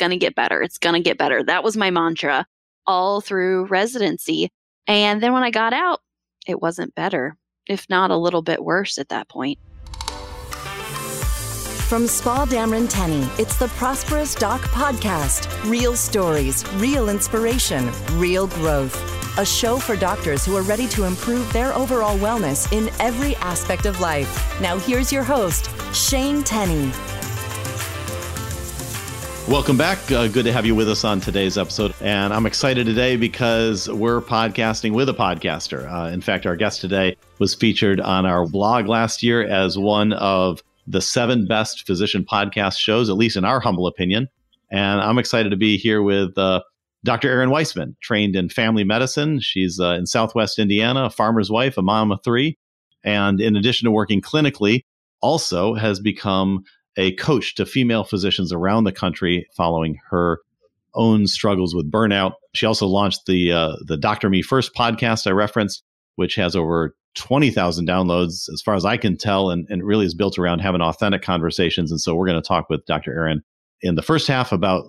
going to get better. It's going to get better. That was my mantra all through residency. And then when I got out, it wasn't better, if not a little bit worse at that point. From Spa Dameron Tenny, it's the Prosperous Doc Podcast. Real stories, real inspiration, real growth. A show for doctors who are ready to improve their overall wellness in every aspect of life. Now, here's your host, Shane Tenny. Welcome back. Uh, good to have you with us on today's episode. And I'm excited today because we're podcasting with a podcaster. Uh, in fact, our guest today was featured on our blog last year as one of the seven best physician podcast shows, at least in our humble opinion. And I'm excited to be here with uh, Dr. Errin Weisman, trained in family medicine. She's uh, in Southwest Indiana, a farmer's wife, a mom of three. And in addition to working clinically, also has become a coach to female physicians around the country following her own struggles with burnout. She also launched the uh, the Doctor Me First podcast I referenced, which has over 20,000 downloads as far as I can tell, and, and really is built around having authentic conversations. And so we're going to talk with Dr. Errin in the first half about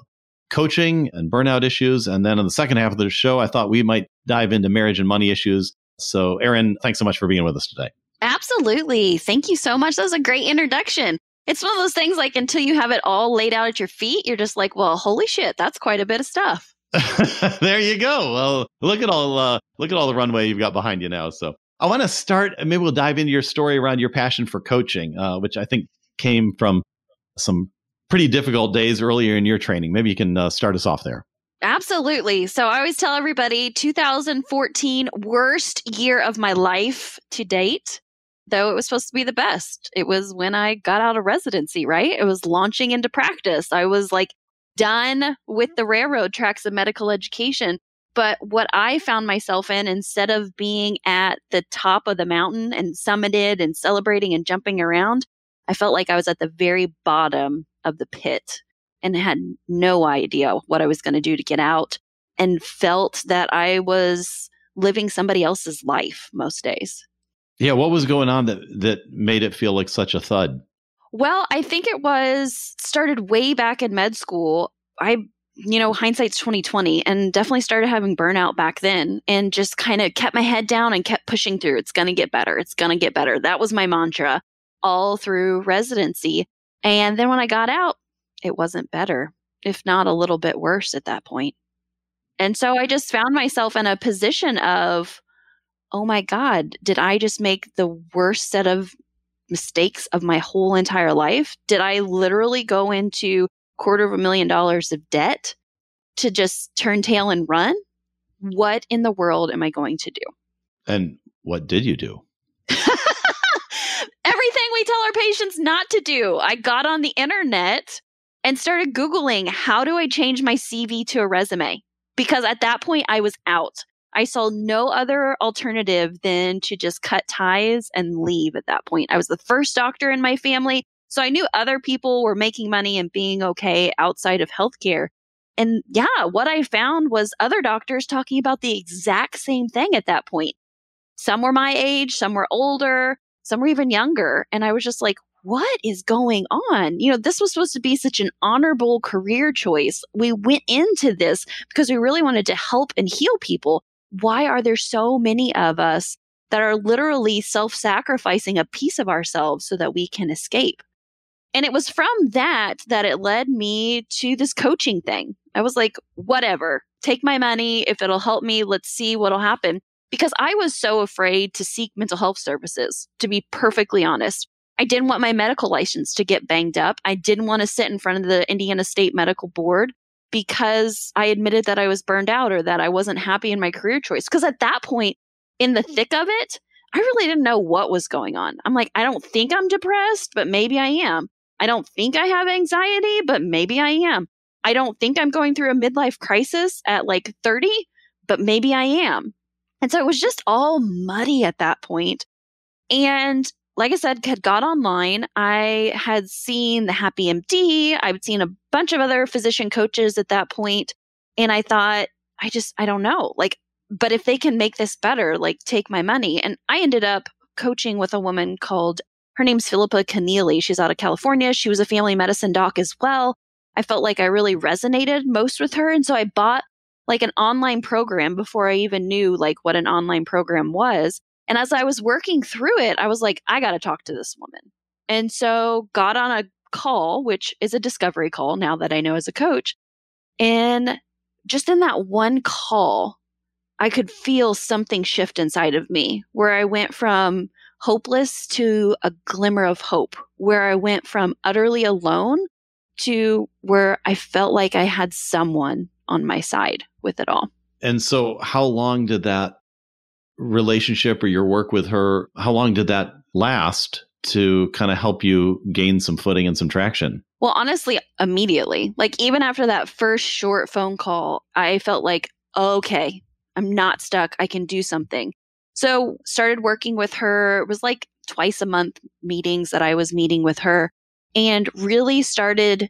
coaching and burnout issues. And then in the second half of the show, I thought we might dive into marriage and money issues. So, Errin, thanks so much for being with us today. Absolutely. Thank you so much. That was a great introduction. It's one of those things like until you have it all laid out at your feet, you're just like, well, holy shit, that's quite a bit of stuff. there you go. Well, look at all uh, look at all the runway you've got behind you now. So I want to start. Maybe we'll dive into your story around your passion for coaching, uh, which I think came from some pretty difficult days earlier in your training. Maybe you can uh, start us off there. Absolutely. So I always tell everybody 2014 worst year of my life to date, though it was supposed to be the best. It was when I got out of residency, right? It was launching into practice. I was like done with the railroad tracks of medical education. But what I found myself in, instead of being at the top of the mountain and summited and celebrating and jumping around, I felt like I was at the very bottom of the pit and had no idea what I was going to do to get out and felt that I was living somebody else's life most days. Yeah, what was going on that that made it feel like such a thud? Well, I think it was started way back in med school. I you know, hindsight's 2020 and definitely started having burnout back then and just kind of kept my head down and kept pushing through. It's going to get better. It's going to get better. That was my mantra all through residency. And then when I got out, it wasn't better, if not a little bit worse at that point. And so I just found myself in a position of, oh my God, did I just make the worst set of mistakes of my whole entire life? Did I literally go into quarter of a million dollars of debt to just turn tail and run, what in the world am I going to do? And what did you do? Everything we tell our patients not to do. I got on the internet and started Googling how do I change my CV to a resume? Because at that point, I was out. I saw no other alternative than to just cut ties and leave at that point. I was the first doctor in my family so I knew other people were making money and being okay outside of healthcare. And yeah, what I found was other doctors talking about the exact same thing at that point. Some were my age, some were older, some were even younger. And I was just like, what is going on? You know, this was supposed to be such an honorable career choice. We went into this because we really wanted to help and heal people. Why are there so many of us that are literally self sacrificing a piece of ourselves so that we can escape? And it was from that that it led me to this coaching thing. I was like, whatever, take my money. If it'll help me, let's see what'll happen. Because I was so afraid to seek mental health services, to be perfectly honest. I didn't want my medical license to get banged up. I didn't want to sit in front of the Indiana State Medical Board because I admitted that I was burned out or that I wasn't happy in my career choice. Because at that point, in the hmm. thick of it, I really didn't know what was going on. I'm like, I don't think I'm depressed, but maybe I am. I don't think I have anxiety, but maybe I am. I don't think I'm going through a midlife crisis at like 30, but maybe I am. And so it was just all muddy at that point. And like I said, had got online. I had seen the Happy MD. I'd seen a bunch of other physician coaches at that point, And I thought, I just, I don't know. Like, but if they can make this better, like take my money. And I ended up coaching with a woman called her name's Philippa Kennealy. She's out of California. She was a family medicine doc as well. I felt like I really resonated most with her. And so I bought like an online program before I even knew like what an online program was. And as I was working through it, I was like, I got to talk to this woman. And so got on a call, which is a discovery call now that I know as a coach. And just in that one call, I could feel something shift inside of me where I went from hopeless to a glimmer of hope, where I went from utterly alone to where I felt like I had someone on my side with it all. And so, how long did that relationship or your work with her, how long did that last to kind of help you gain some footing and some traction? Well, honestly, immediately. Like, even after that first short phone call, I felt like, okay, I'm not stuck. I can do something. So, started working with her. It was like twice a month meetings that I was meeting with her and really started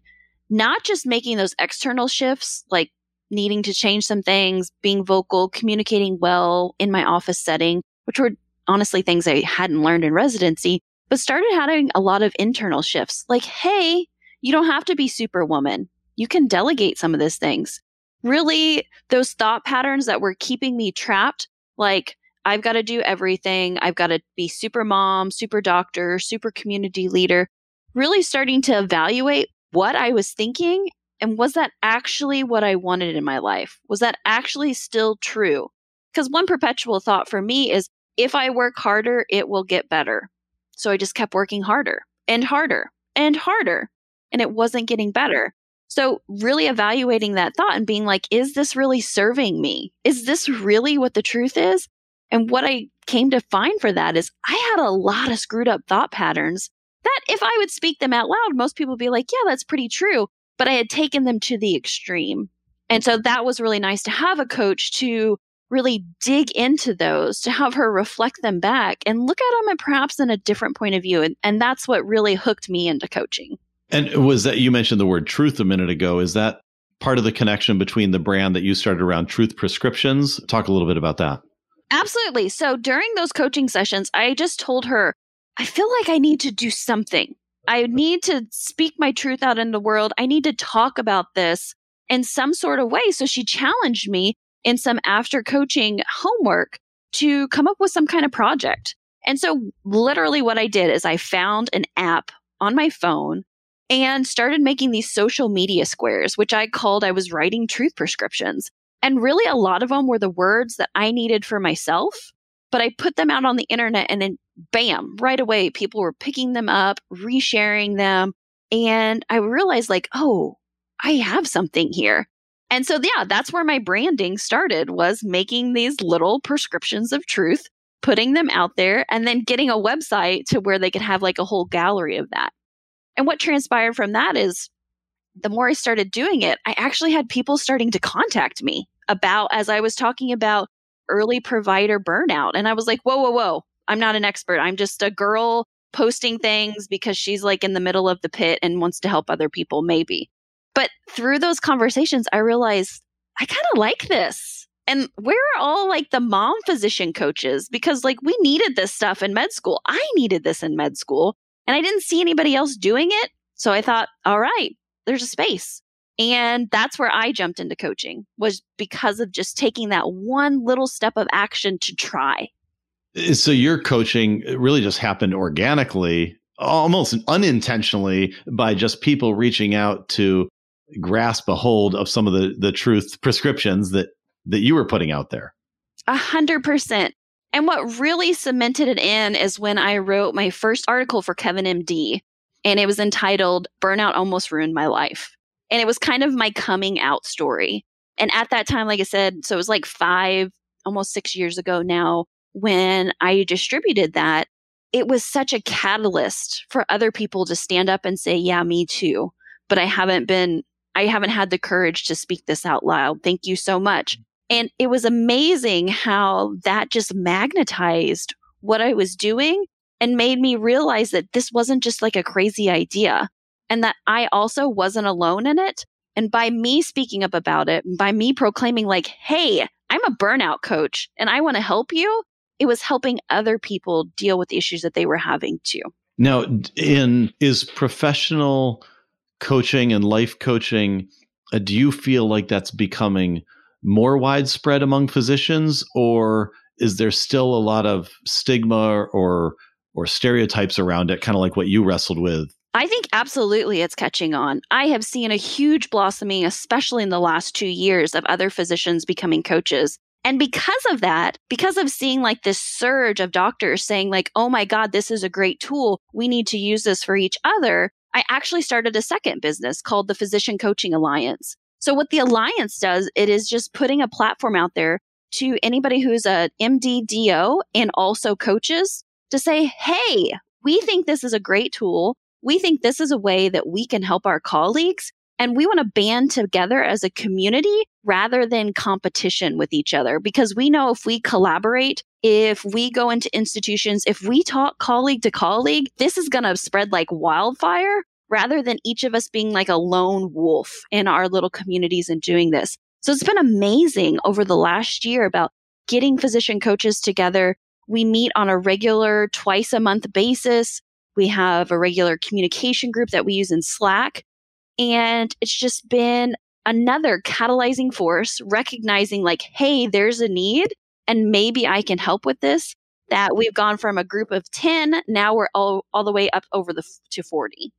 not just making those external shifts, like needing to change some things, being vocal, communicating well in my office setting, which were honestly things I hadn't learned in residency, but started having a lot of internal shifts like, hey, you don't have to be superwoman. You can delegate some of these things. Really, those thought patterns that were keeping me trapped, like, I've got to do everything. I've got to be super mom, super doctor, super community leader. Really starting to evaluate what I was thinking and was that actually what I wanted in my life? Was that actually still true? Because one perpetual thought for me is if I work harder, it will get better. So I just kept working harder and harder and harder, and it wasn't getting better. So, really evaluating that thought and being like, is this really serving me? Is this really what the truth is? And what I came to find for that is I had a lot of screwed up thought patterns that if I would speak them out loud, most people would be like, yeah, that's pretty true but I had taken them to the extreme. And so that was really nice to have a coach to really dig into those, to have her reflect them back and look at them and perhaps in a different point of view. And, and that's what really hooked me into coaching. And was that you mentioned the word truth a minute ago? Is that part of the connection between the brand that you started around truth prescriptions? Talk a little bit about that. Absolutely. So during those coaching sessions, I just told her, I feel like I need to do something. I need to speak my truth out in the world. I need to talk about this in some sort of way. So she challenged me in some after coaching homework to come up with some kind of project. And so, literally, what I did is I found an app on my phone and started making these social media squares, which I called I was writing truth prescriptions. And really, a lot of them were the words that I needed for myself but I put them out on the internet and then bam, right away, people were picking them up, resharing them. And I realized, like, oh, I have something here. And so, yeah, that's where my branding started was making these little prescriptions of truth, putting them out there, and then getting a website to where they could have like a whole gallery of that. And what transpired from that is the more I started doing it, I actually had people starting to contact me about, as I was talking about early provider burnout. And I was like, whoa, whoa, whoa. I'm not an expert. I'm just a girl posting things because she's like in the middle of the pit and wants to help other people, maybe. But through those conversations, I realized I kind of like this. And where are all like the mom physician coaches? Because like we needed this stuff in med school. I needed this in med school and I didn't see anybody else doing it. So I thought, all right, there's a space. And that's where I jumped into coaching was because of just taking that one little step of action to try. Uh, so your coaching really just happened organically, almost unintentionally by just people reaching out to grasp a hold of some of the the truth prescriptions that that you were putting out there. A hundred percent. And what really cemented it in is when I wrote my first article for Kevin MD, and it was entitled Burnout Almost Ruined My Life. And it was kind of my coming out story. And at that time, like I said, so it was like five, almost six years ago now, when I distributed that, it was such a catalyst for other people to stand up and say, Yeah, me too. But I haven't been, I haven't had the courage to speak this out loud. Thank you so much. Mm. And it was amazing how that just magnetized what I was doing and made me realize that this wasn't just like a crazy idea and that I also wasn't alone in it. And by me speaking up about it, by me proclaiming, like, hey, I'm a burnout coach and I want to help you, it was helping other people deal with the issues that they were having too. Now, in is professional coaching and life coaching, uh, do you feel like that's becoming more widespread among physicians, or is there still a lot of stigma or or stereotypes around it, kind of like what you wrestled with? I think absolutely it's catching on. I have seen a huge blossoming, especially in the last two years, of other physicians becoming coaches. And because of that, because of seeing like this surge of doctors saying, like, oh my God, this is a great tool. We need to use this for each other. I actually started a second business called the Physician Coaching Alliance. So what the alliance does, it is just putting a platform out there to anybody who's a MDDO and also coaches to say, Hey, we think this is a great tool. We think this is a way that we can help our colleagues. And we want to band together as a community rather than competition with each other because we know if we collaborate, if we go into institutions, if we talk colleague to colleague, this is going to spread like wildfire rather than each of us being like a lone wolf in our little communities and doing this. So it's been amazing over the last year about getting physician coaches together. We meet on a regular twice a month basis. We have a regular communication group that we use in Slack. And it's just been another catalyzing force, recognizing like, hey, there's a need and maybe I can help with this. That we've gone from a group of 10, now we're all, all the way up over the to 40.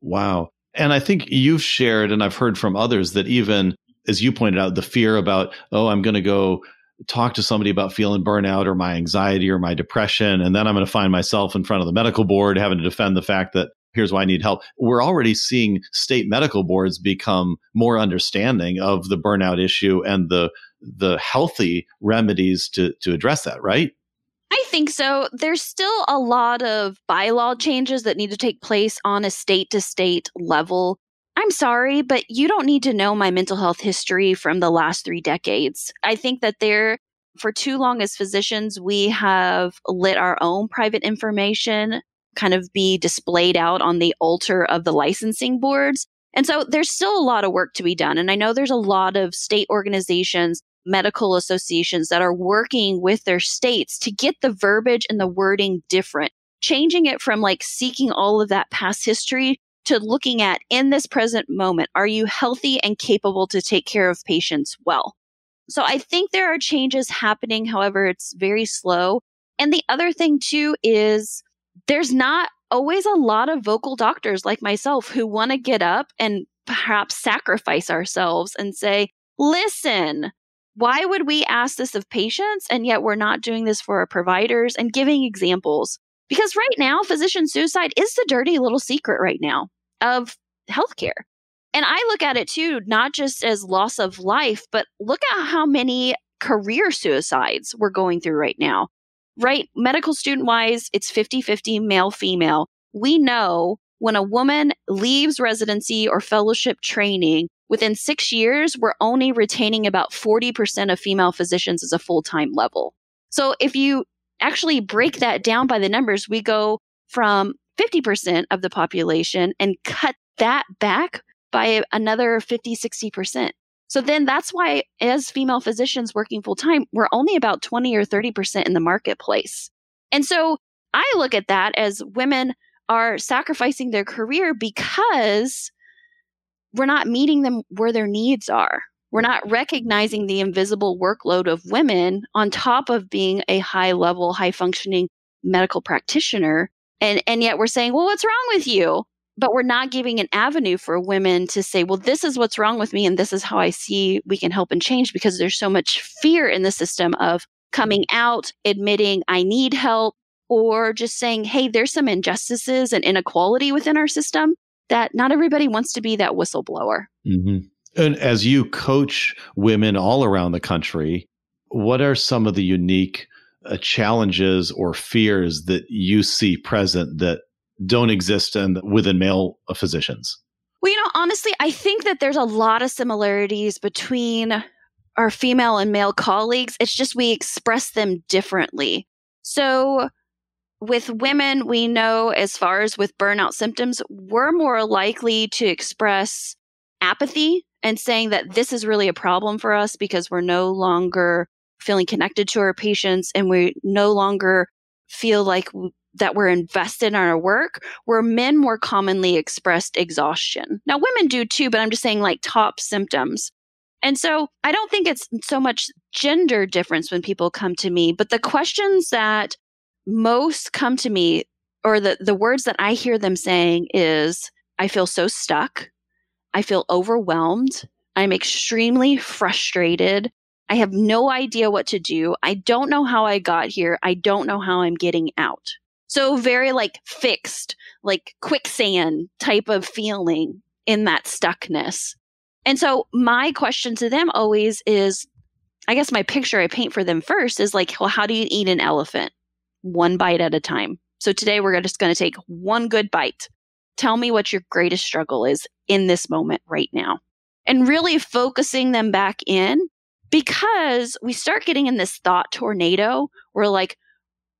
Wow. And I think you've shared, and I've heard from others that even as you pointed out, the fear about, oh, I'm going to go talk to somebody about feeling burnout or my anxiety or my depression. And then I'm going to find myself in front of the medical board having to defend the fact that here's why I need help. We're already seeing state medical boards become more understanding of the burnout issue and the the healthy remedies to to address that, right? I think so. There's still a lot of bylaw changes that need to take place on a state to state level. I'm sorry, but you don't need to know my mental health history from the last three decades. I think that there, for too long as physicians, we have lit our own private information kind of be displayed out on the altar of the licensing boards. And so there's still a lot of work to be done. And I know there's a lot of state organizations medical associations that are working with their states to get the verbiage and the wording different, changing it from like seeking all of that past history to looking at in this present moment, are you healthy and capable to take care of patients well? So I think there are changes happening. However, it's very slow. And the other thing too is there's not always a lot of vocal doctors like myself who want to get up and perhaps sacrifice ourselves and say, listen, why would we ask this of patients and yet we're not doing this for our providers and giving examples? Because right now, physician suicide is the dirty little secret right now of healthcare. And I look at it too, not just as loss of life, but look at how many career suicides we're going through right now. Right? Medical student wise, it's 50 50 male female. We know when a woman leaves residency or fellowship training, Within six years, we're only retaining about 40% of female physicians as a full time level. So if you actually break that down by the numbers, we go from 50% of the population and cut that back by another 50, 60%. So then that's why, as female physicians working full time, we're only about 20 or 30% in the marketplace. And so I look at that as women are sacrificing their career because we're not meeting them where their needs are. We're not recognizing the invisible workload of women on top of being a high level, high functioning medical practitioner. And, and yet we're saying, well, what's wrong with you? But we're not giving an avenue for women to say, well, this is what's wrong with me. And this is how I see we can help and change because there's so much fear in the system of coming out, admitting I need help, or just saying, hey, there's some injustices and inequality within our system that not everybody wants to be that whistleblower. Mm-hmm. And as you coach women all around the country, what are some of the unique uh, challenges or fears that you see present that don't exist in, within male physicians? Well, you know, honestly, I think that there's a lot of similarities between our female and male colleagues. It's just we express them differently. So, with women, we know as far as with burnout symptoms, we're more likely to express apathy and saying that this is really a problem for us because we're no longer feeling connected to our patients and we no longer feel like that were invested in our work, where men more commonly expressed exhaustion. Now, women do too, but I'm just saying like top symptoms. And so I don't think it's so much gender difference when people come to me, but the questions that most come to me or the, the words that I hear them saying is, I feel so stuck. I feel overwhelmed. I'm extremely frustrated. I have no idea what to do. I don't know how I got here. I don't know how I'm getting out. So, very like fixed, like quicksand type of feeling in that stuckness. And so, my question to them always is I guess my picture I paint for them first is like, well, how do you eat an elephant? One bite at a time. So, today we're just going to take one good bite. Tell me what your greatest struggle is in this moment right now. And really focusing them back in because we start getting in this thought tornado. We're like,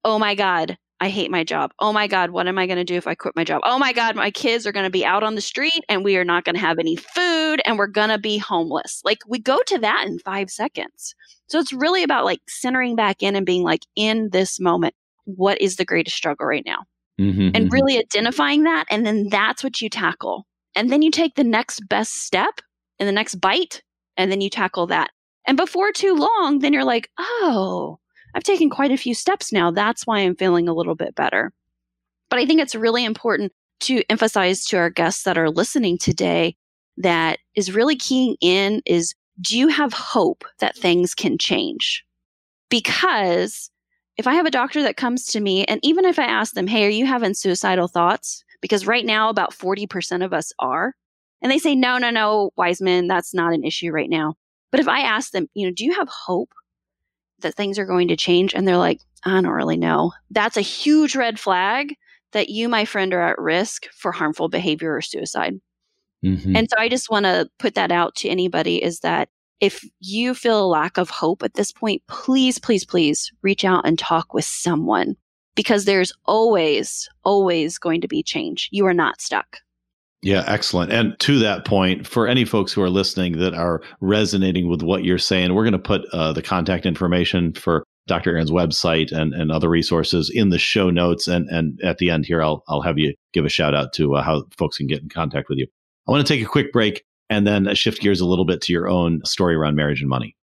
oh my God, I hate my job. Oh my God, what am I going to do if I quit my job? Oh my God, my kids are going to be out on the street and we are not going to have any food and we're going to be homeless. Like we go to that in five seconds. So it's really about like centering back in and being like, in this moment, what is the greatest struggle right now? Mm-hmm, and mm-hmm. really identifying that. And then that's what you tackle. And then you take the next best step and the next bite, and then you tackle that. And before too long, then you're like, oh, I've taken quite a few steps now. That's why I'm feeling a little bit better. But I think it's really important to emphasize to our guests that are listening today that is really keying in is do you have hope that things can change? Because if I have a doctor that comes to me, and even if I ask them, hey, are you having suicidal thoughts? Because right now, about 40% of us are. And they say, no, no, no, Weisman, that's not an issue right now. But if I ask them, you know, do you have hope that things are going to change? And they're like, I don't really know. That's a huge red flag that you, my friend, are at risk for harmful behavior or suicide. Mm-hmm. And so I just want to put that out to anybody is that if you feel a lack of hope at this point, please, please, please reach out and talk with someone because there's always, always going to be change. You are not stuck. Yeah, excellent. And to that point, for any folks who are listening that are resonating with what you're saying, we're going to put uh, the contact information for Dr. Errin's website and, and other resources in the show notes. And, and at the end here, I'll, I'll have you give a shout out to uh, how folks can get in contact with you. I want to take a quick break and then shift gears a little bit to your own story around marriage and money.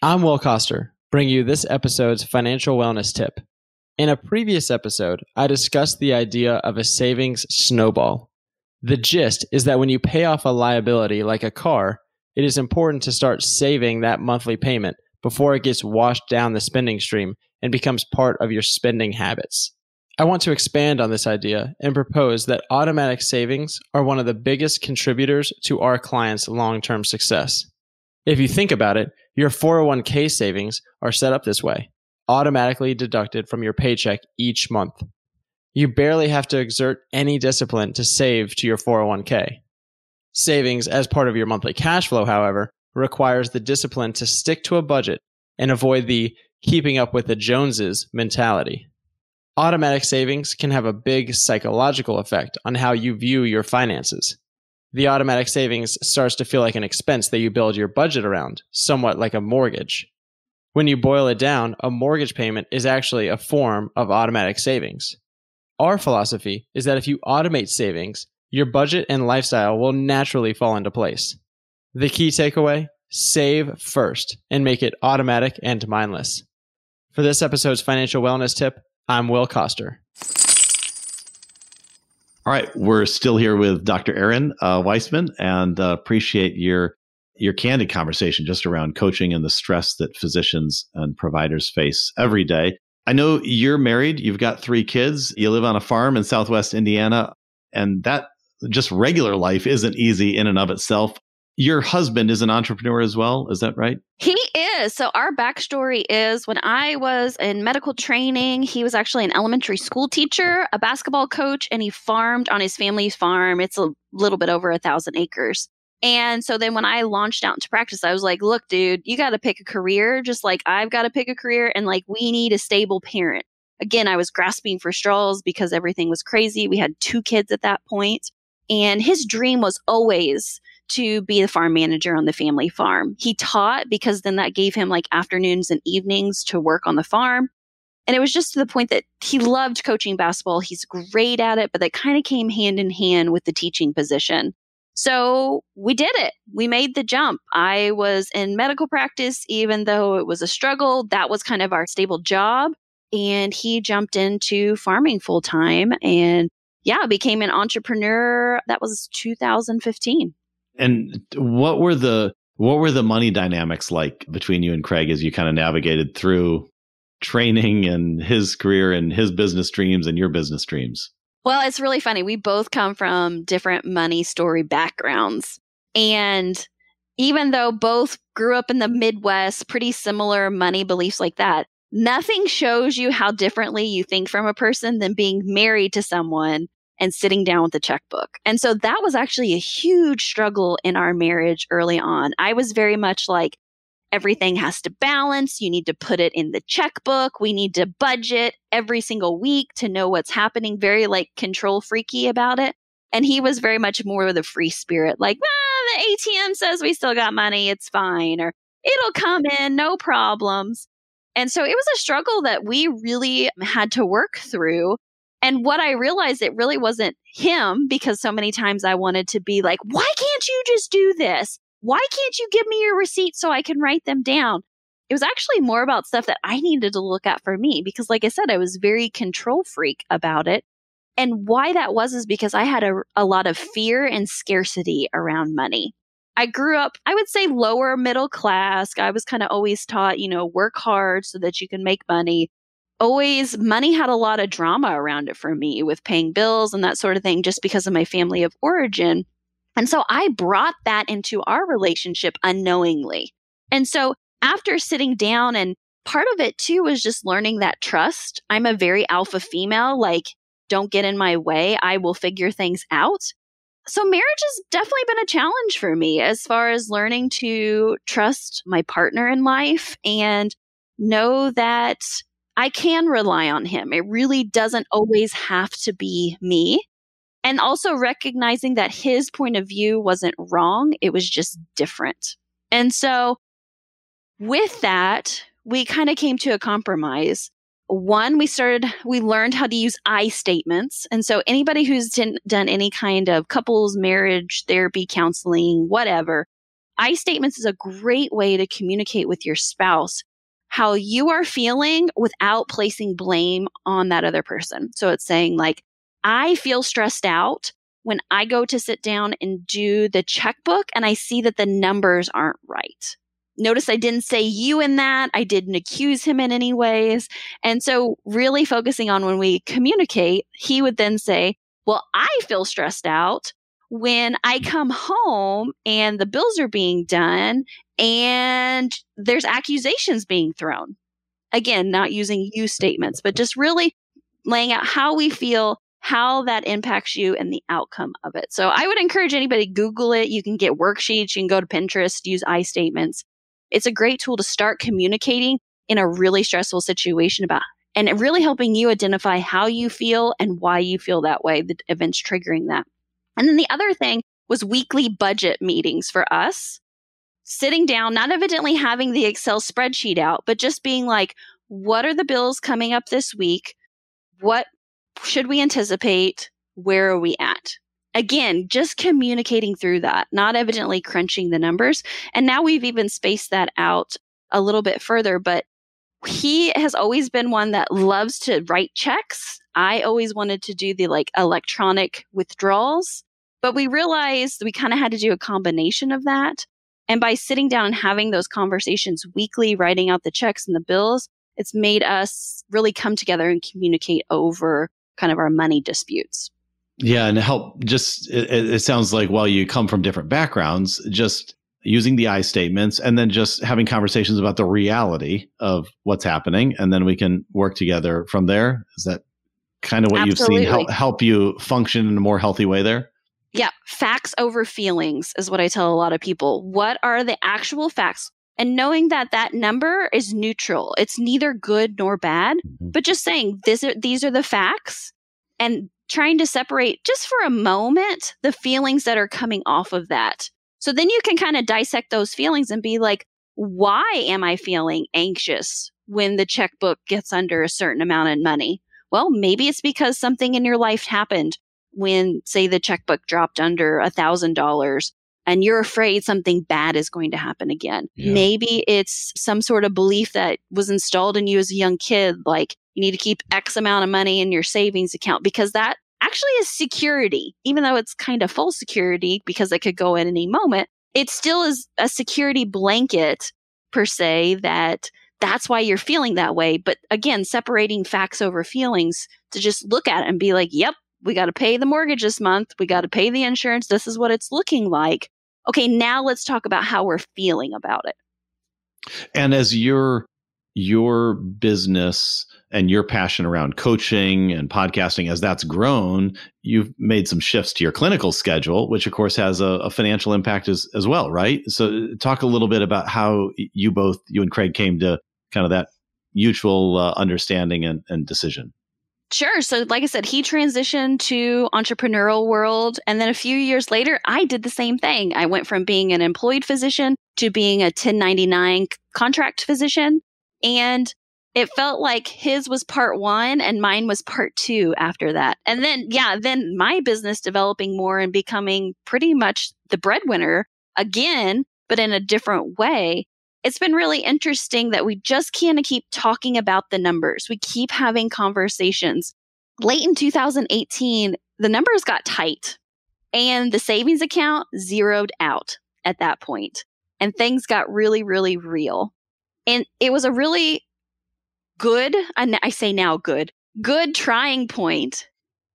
I'm Will Coster, bring you this episode's financial wellness tip. In a previous episode, I discussed the idea of a savings snowball. The gist is that when you pay off a liability like a car, it is important to start saving that monthly payment before it gets washed down the spending stream and becomes part of your spending habits. I want to expand on this idea and propose that automatic savings are one of the biggest contributors to our clients' long term success. If you think about it, your 401k savings are set up this way automatically deducted from your paycheck each month. You barely have to exert any discipline to save to your 401k. Savings as part of your monthly cash flow, however, requires the discipline to stick to a budget and avoid the keeping up with the Joneses mentality. Automatic savings can have a big psychological effect on how you view your finances. The automatic savings starts to feel like an expense that you build your budget around, somewhat like a mortgage. When you boil it down, a mortgage payment is actually a form of automatic savings. Our philosophy is that if you automate savings, your budget and lifestyle will naturally fall into place. The key takeaway save first and make it automatic and mindless. For this episode's financial wellness tip, I'm Will Coster. All right, we're still here with Dr. Errin uh, Weisman and uh, appreciate your your candid conversation just around coaching and the stress that physicians and providers face every day. I know you're married, you've got three kids, you live on a farm in Southwest Indiana, and that just regular life isn't easy in and of itself. Your husband is an entrepreneur as well, is that right? He is. So, our backstory is when I was in medical training, he was actually an elementary school teacher, a basketball coach, and he farmed on his family's farm. It's a little bit over a thousand acres. And so then when I launched out into practice, I was like, look, dude, you got to pick a career, just like I've got to pick a career. And like, we need a stable parent. Again, I was grasping for straws because everything was crazy. We had two kids at that point, And his dream was always to be the farm manager on the family farm. He taught because then that gave him like afternoons and evenings to work on the farm. And it was just to the point that he loved coaching basketball. He's great at it, but that kind of came hand in hand with the teaching position. So we did it. We made the jump. I was in medical practice, even though it was a struggle. That was kind of our stable job. And he jumped into farming full time and yeah, became an entrepreneur. That was 2015. And what were the what were the money dynamics like between you and Craig as you kind of navigated through training and his career and his business dreams and your business dreams? Well, it's really funny. We both come from different money story backgrounds. And even though both grew up in the Midwest, pretty similar money beliefs like that, nothing shows you how differently you think from a person than being married to someone and sitting down with a checkbook. And so that was actually a huge struggle in our marriage early on. I was very much like, everything has to balance. You need to put it in the checkbook. We need to budget every single week to know what's happening, very like control freaky about it. And he was very much more a free spirit, like, ah, the ATM says we still got money. It's fine. Or it'll come in, no problems. And so it was a struggle that we really had to work through. And what I realized, it really wasn't him because so many times I wanted to be like, why can't you just do this? Why can't you give me your receipts so I can write them down? It was actually more about stuff that I needed to look at for me because, like I said, I was very control freak about it. And why that was is because I had a, a lot of fear and scarcity around money. I grew up, I would say lower middle class. I was kind of always taught, you know, work hard so that you can make money. Always, money had a lot of drama around it for me with paying bills and that sort of thing, just because of my family of origin. And so I brought that into our relationship unknowingly. And so after sitting down and part of it too was just learning that trust. I'm a very alpha female, like, don't get in my way. I will figure things out so marriage has definitely been a challenge for me as far as learning to trust my partner in life and know that I can rely on him. It really doesn't always have to be me. And also recognizing that his point of view wasn't wrong, it was just different. And so with that, we kind of came to a compromise one, we started, we learned how to use I statements. And so anybody who's done any kind of couples, marriage, therapy, counseling, whatever, I statements is a great way to communicate with your spouse how you are feeling without placing blame on that other person. So it's saying like, I feel stressed out when I go to sit down and do the checkbook and I see that the numbers aren't right. Notice I didn't say you in that. I didn't accuse him in any ways. And so, really focusing on when we communicate, he would then say, Well, I feel stressed out when I come home and the bills are being done and there's accusations being thrown. Again, not using you statements, but just really laying out how we feel, how that impacts you, and the outcome of it. So I would encourage anybody Google it. You can get worksheets. You can go to Pinterest, use I statements it's a great tool to start communicating in a really stressful situation about and really helping you identify how you feel and why you feel that way, the events triggering that. And then the other thing was weekly budget meetings for us. Sitting down, not evidently having the Excel spreadsheet out, but just being like, what are the bills coming up this week? What should we anticipate? Where are we at? again, just communicating through that, not evidently crunching the numbers. And now we've even spaced that out a little bit further, but he has always been one that loves to write checks. I always wanted to do the like electronic withdrawals, but we realized we kind of had to do a combination of that. And by sitting down and having those conversations weekly, writing out the checks and the bills, it's made us really come together and communicate over kind of our money disputes. Yeah, and help just it, it, sounds like while you come from different backgrounds, just using the I statements and then just having conversations about the reality of what's happening, and then we can work together from there. Is that kind of what Absolutely. you've seen help help you function in a more healthy way there? Yeah, facts over feelings is what I tell a lot of people. What are the actual facts? And knowing that that number is neutral, it's neither good nor bad, mm-hmm. but just saying this are, these are the facts and trying to separate just for a moment the feelings that are coming off of that. So then you can kind of dissect those feelings and be like, why am I feeling anxious when the checkbook gets under a certain amount of money? Well, maybe it's because something in your life happened when, say, the checkbook dropped under a thousand dollars and you're afraid something bad is going to happen again. Yeah. Maybe it's some sort of belief that was installed in you as a young kid, like you need to keep X amount of money in your savings account because that actually is security, even though it's kind of false security because it could go at any moment. It still is a security blanket per se that that's why you're feeling that way. But again, separating facts over feelings to just look at it and be like, yep, we got to pay the mortgage this month. We got to pay the insurance. This is what it's looking like. Okay, now let's talk about how we're feeling about it. And as your your business and your passion around coaching and podcasting as that's grown you've made some shifts to your clinical schedule which of course has a, a, financial impact as, as well right so talk a little bit about how you both you and craig came to kind of that mutual uh, understanding and, and decision Sure. So, like I said, he transitioned to entrepreneurial world, and then a few years later, I did the same thing. I went from being an employed physician to being a 1099 contract physician, and it felt like his was part one and mine was part two after that. And then, yeah, then my business developing more and becoming pretty much the breadwinner again, but in a different way it's been really interesting that we just can't keep talking about the numbers. We keep having conversations. Late in 2018, the numbers got tight and the savings account zeroed out at that point, and things got really, really real. And it was a really good, I say now good, good trying point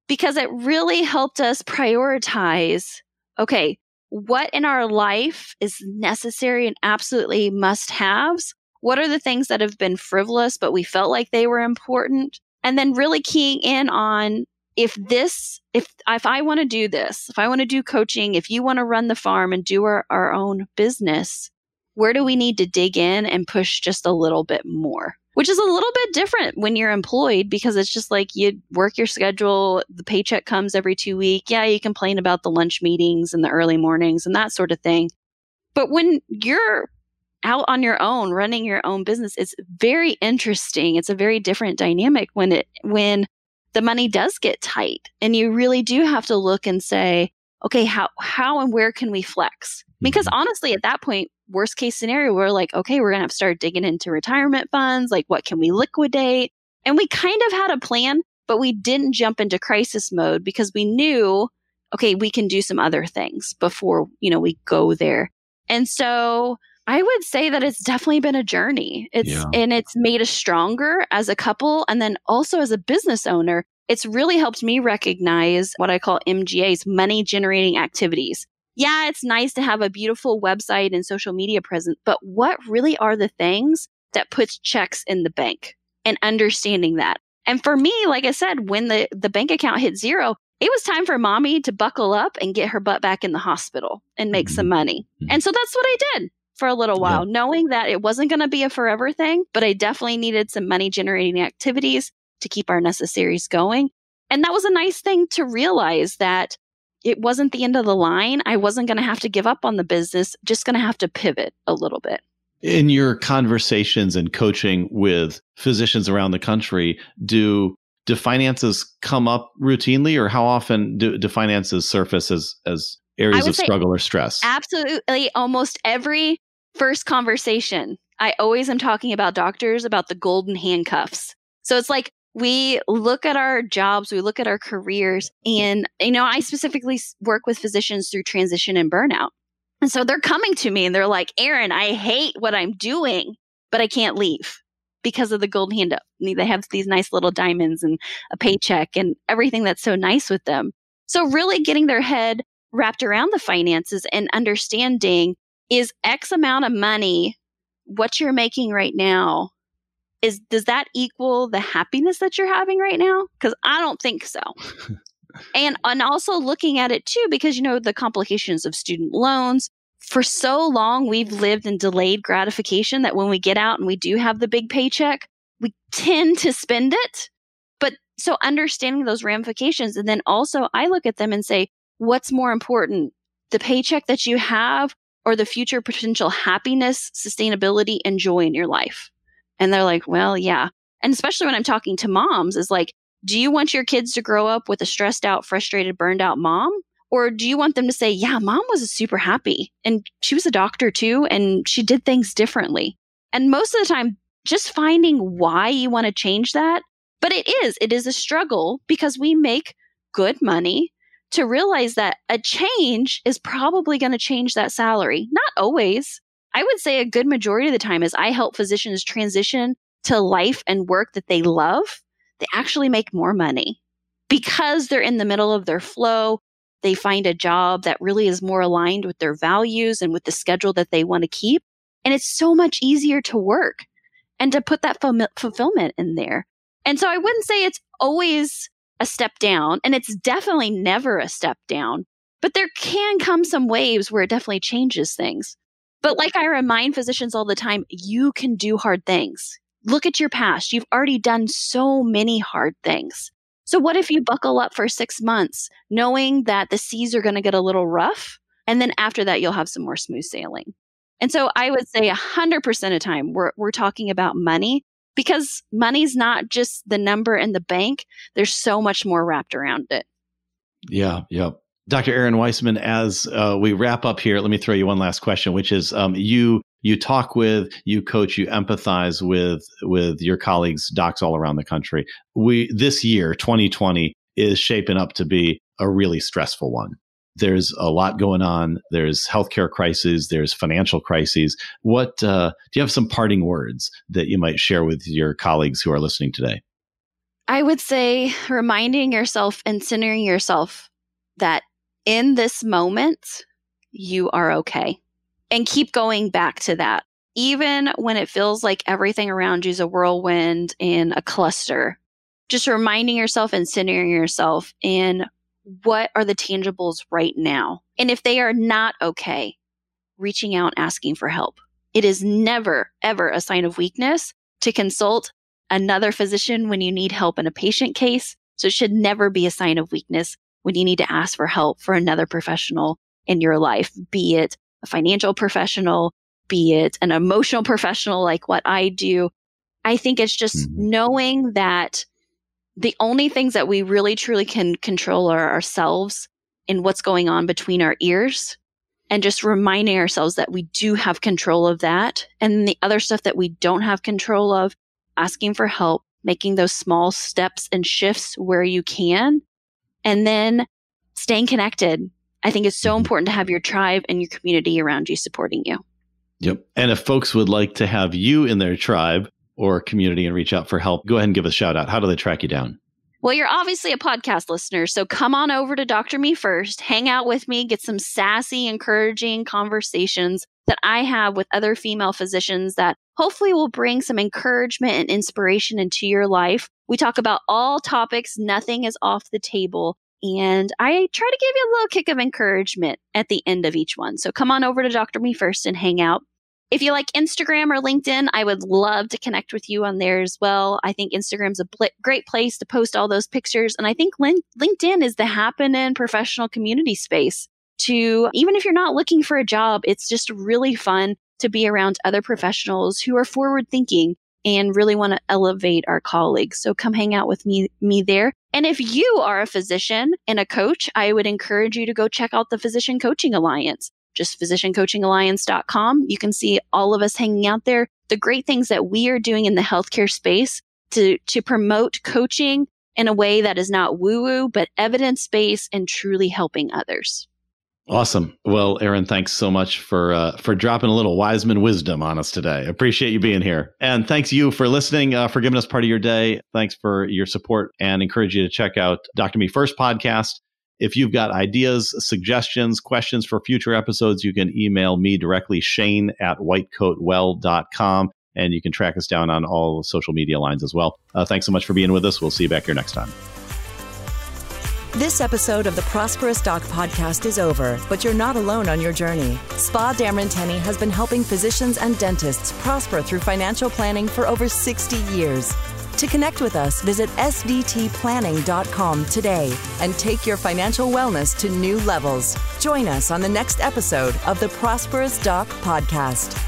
because it really helped us prioritize okay, what in our life is necessary and absolutely must haves? What are the things that have been frivolous, but we felt like they were important? And then really keying in on if this, if, if I want to do this, if I want to do coaching, if you want to run the farm and do our, our own business, where do we need to dig in and push just a little bit more? Which is a little bit different when you're employed because it's just like you work your schedule, the paycheck comes every two weeks. Yeah, you complain about the lunch meetings and the early mornings and that sort of thing. But when you're out on your own running your own business, it's very interesting. It's a very different dynamic when it when the money does get tight and you really do have to look and say, okay, how how and where can we flex? Because mm-hmm. honestly, at that point, worst case scenario, we're like, okay, we're going to have to start digging into retirement funds. Like, what can we liquidate? And we kind of had a plan, but we didn't jump into crisis mode because we knew, okay, we can do some other things before, you know, we go there. And so I would say that it's definitely been a journey. It's, yeah. and it's made us stronger as a couple. And then also as a business owner, it's really helped me recognize what I call MGAs, money generating activities yeah, it's nice to have a beautiful website and social media presence, but what really are the things that puts checks in the bank and understanding that? And for me, like I said, when the, the bank account hit zero, it was time for mommy to buckle up and get her butt back in the hospital and make mm-hmm. some money. Mm-hmm. And so that's what I did for a little while, yeah. knowing that it wasn't going to be a forever thing, but I definitely needed some money generating activities to keep our necessaries going. And that was a nice thing to realize that it wasn't the end of the line. I wasn't going to have to give up on the business, just going to have to pivot a little bit. In your conversations and coaching with physicians around the country, do do finances come up routinely or how often do, do finances surface as as areas of struggle or stress? Absolutely almost every first conversation. I always am talking about doctors about the golden handcuffs. So it's like we look at our jobs, we look at our careers, and, you know, I specifically work with physicians through transition and burnout. And so they're coming to me and they're like, Errin, I hate what I'm doing, but I can't leave because of the golden hand up. They have these nice little diamonds and a paycheck and everything that's so nice with them. So, really getting their head wrapped around the finances and understanding is X amount of money what you're making right now is does that equal the happiness that you're having right now? Because I don't think so. and and also looking at it too, because you know the complications of student loans. For so long, we've lived in delayed gratification that when we get out and we do have the big paycheck, we tend to spend it. But so understanding those ramifications, and then also I look at them and say, what's more important? the paycheck that you have or the future potential happiness, sustainability, and joy in your life? And they're like, well, yeah. And especially when I'm talking to moms, is like, do you want your kids to grow up with a stressed out, frustrated, burned out mom? Or do you want them to say, yeah, mom was super happy and she was a doctor too, and she did things differently? And most of the time, just finding why you want to change that. But it is, it is a struggle because we make good money to realize that a change is probably going to change that salary. Not always. I would say a good majority of the time is I help physicians transition to life and work that they love, they actually make more money because they're in the middle of their flow. They find a job that really is more aligned with their values and with the schedule that they want to keep. And it's so much easier to work and to put that fulfillment in there. And so I wouldn't say it's always a step down, and it's definitely never a step down, but there can come some waves where it definitely changes things. But like I remind physicians all the time, you can do hard things. Look at your past. You've already done so many hard things. So, what if you buckle up for six months, knowing that the seas are going to get a little rough? And then after that, you'll have some more smooth sailing. And so I would say 100% of the time, we're, we're talking about money because money's not just the number in the bank. There's so much more wrapped around it. Yeah, yeah. Dr. Errin Weisman, as uh, we wrap up here, let me throw you one last question, which is um, you you talk with, you coach, you empathize with with your colleagues, docs all around the country. We this year, 2020, is shaping up to be a really stressful one. There's a lot going on. There's healthcare crises. There's financial crises. What uh, do you have some parting words that you might share with your colleagues who are listening today? I would say reminding yourself and centering yourself that in this moment, you are okay. And keep going back to that. Even when it feels like everything around you is a whirlwind and a cluster, just reminding yourself and centering yourself in what are the tangibles right now? And if they are not okay, reaching out, and asking for help. It is never, ever a sign of weakness to consult another physician when you need help in a patient case. So it should never be a sign of weakness when you need to ask for help for another professional in your life, be it a financial professional, be it an emotional professional like what I do. I think it's just mm-hmm. knowing that the only things that we really truly can control are ourselves and what's going on between our ears and just reminding ourselves that we do have control of that. And the other stuff that we don't have control of, asking for help, making those small steps and shifts where you can, and then staying connected. I think it's so mm-hmm. important to have your tribe and your community around you supporting you. Yep. And if folks would like to have you in their tribe, or community and reach out for help, go ahead and give a shout out. How do they track you down? Well, you're obviously a podcast listener, so come on over to Dr. Me First, hang out with me, get some sassy, encouraging conversations that I have with other female physicians that hopefully will bring some encouragement and inspiration into your life. We talk about all topics, nothing is off the table. And I try to give you a little kick of encouragement at the end of each one. So come on over to Dr. Me First and hang out. If you like Instagram or LinkedIn, I would love to connect with you on there as well. I think Instagram's a bl- great place to post all those pictures. And I think lin- LinkedIn is the happening professional community space to, even if you're not looking for a job, it's just really fun to be around other professionals who are forward thinking and really want to elevate our colleagues. So come hang out with me, me there. And if you are a physician and a coach, I would encourage you to go check out the Physician Coaching Alliance just physiciancoachingalliance.com. You can see all of us hanging out there. The great things that we are doing in the healthcare space to, to promote coaching in a way that is not woo woo, but evidence based and truly helping others. Awesome. Well, Errin, thanks so much for uh, for dropping a little Weisman wisdom on us today. Appreciate you being here, and thanks you for listening, uh, for giving us part of your day. Thanks for your support, and encourage you to check out Dr. Me First podcast if you've got ideas, suggestions, questions for future episodes, you can email me directly, shane at whitecoatwell.com. And you can track us down on all social media lines as well. Uh, thanks so much for being with us. We'll see you back here next time. This episode of the Prosperous Doc podcast is over, but you're not alone on your journey. Spa Dameron Tenny has been helping physicians and dentists prosper through financial planning for over 60 years. To connect with us, visit sdtplanning.com today and take your financial wellness to new levels. Join us on the next episode of the Prosperous Doc Podcast.